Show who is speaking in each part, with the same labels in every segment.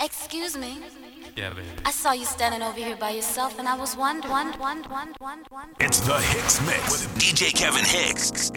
Speaker 1: Excuse me.
Speaker 2: Yeah, baby.
Speaker 1: I saw you standing over here by yourself, and I was wondering.
Speaker 3: It's the Hicks Mix with DJ Kevin Hicks.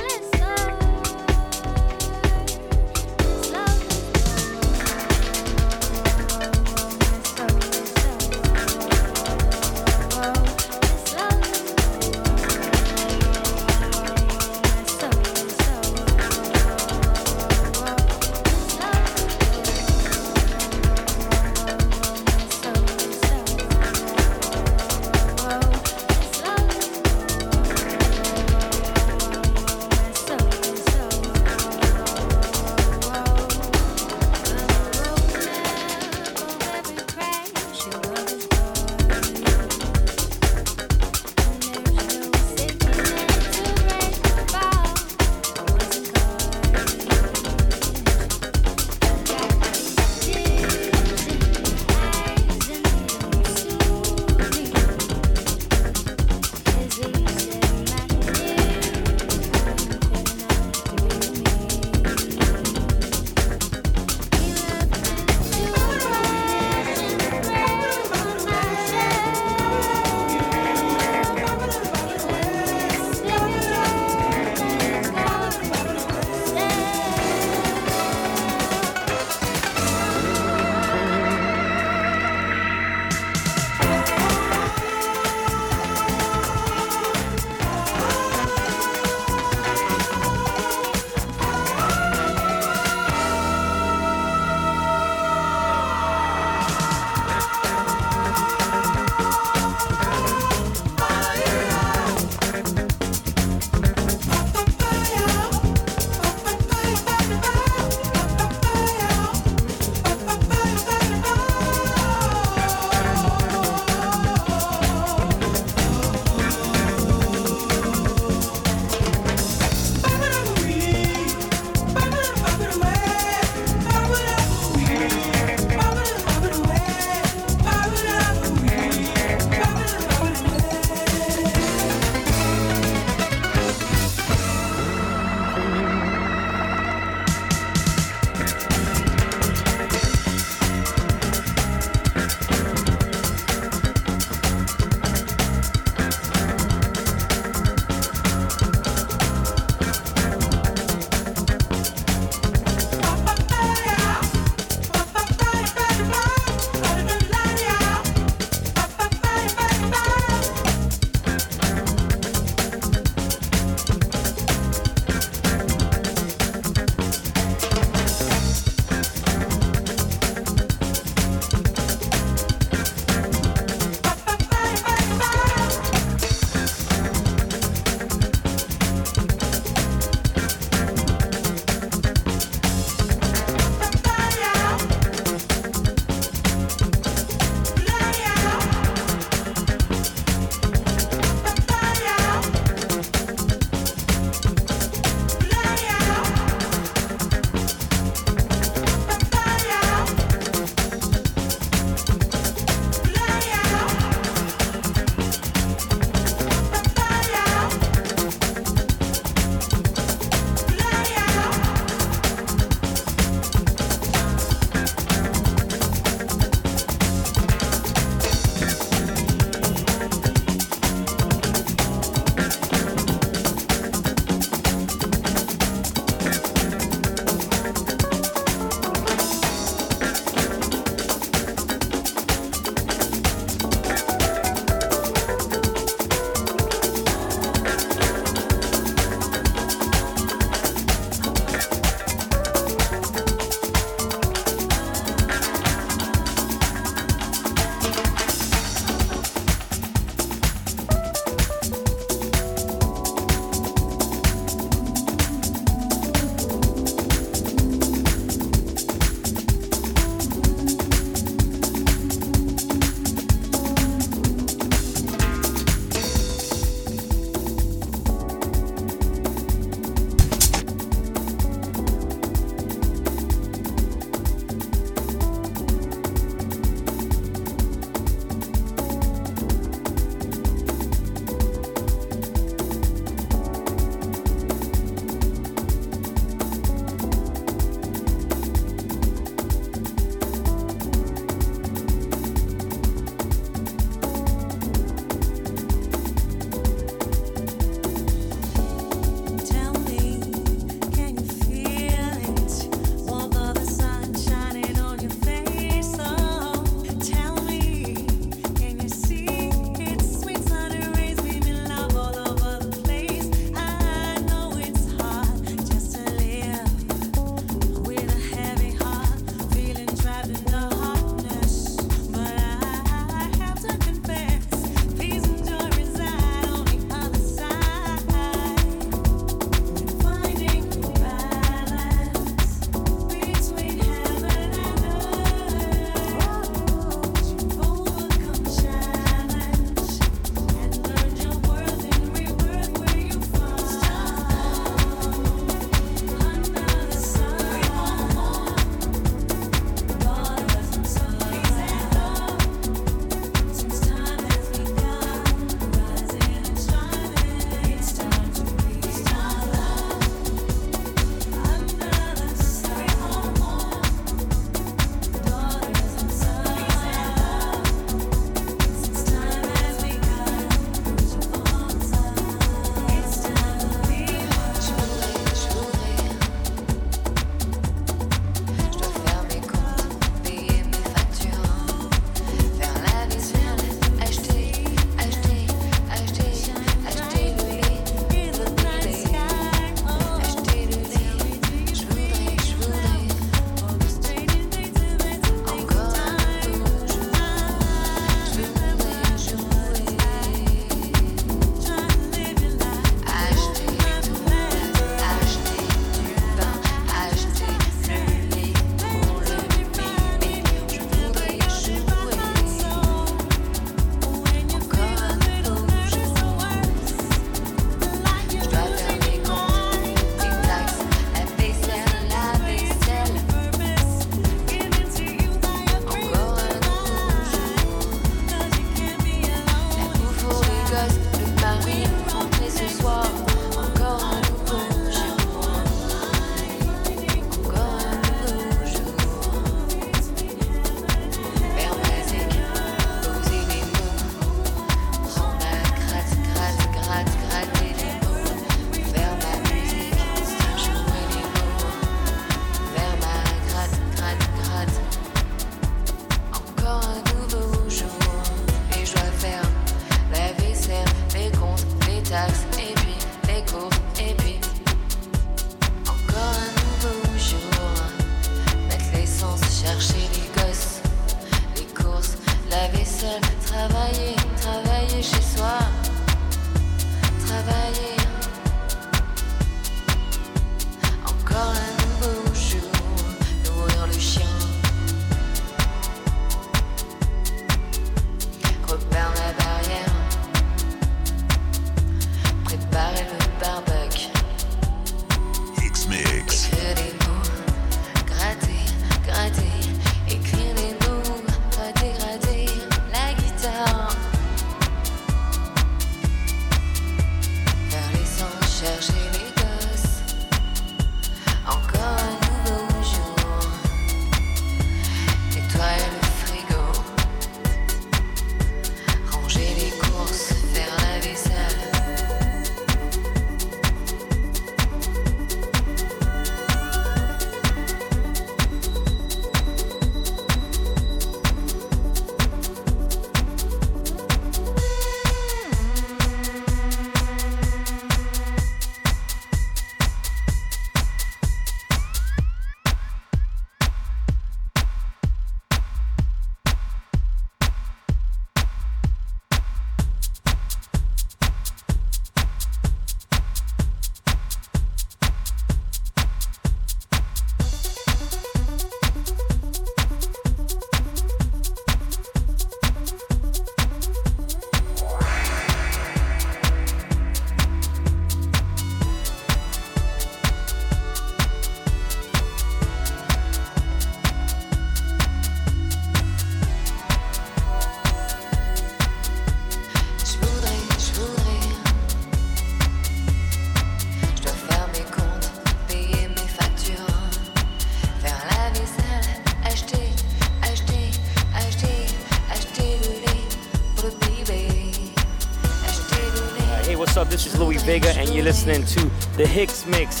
Speaker 4: You're listening to the Hicks Mix.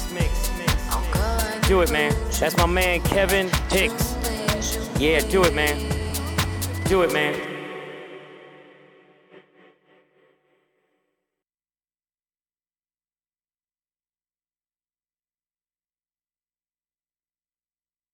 Speaker 4: Do it, man. That's my man, Kevin Hicks. Yeah, do it, man. Do it, man.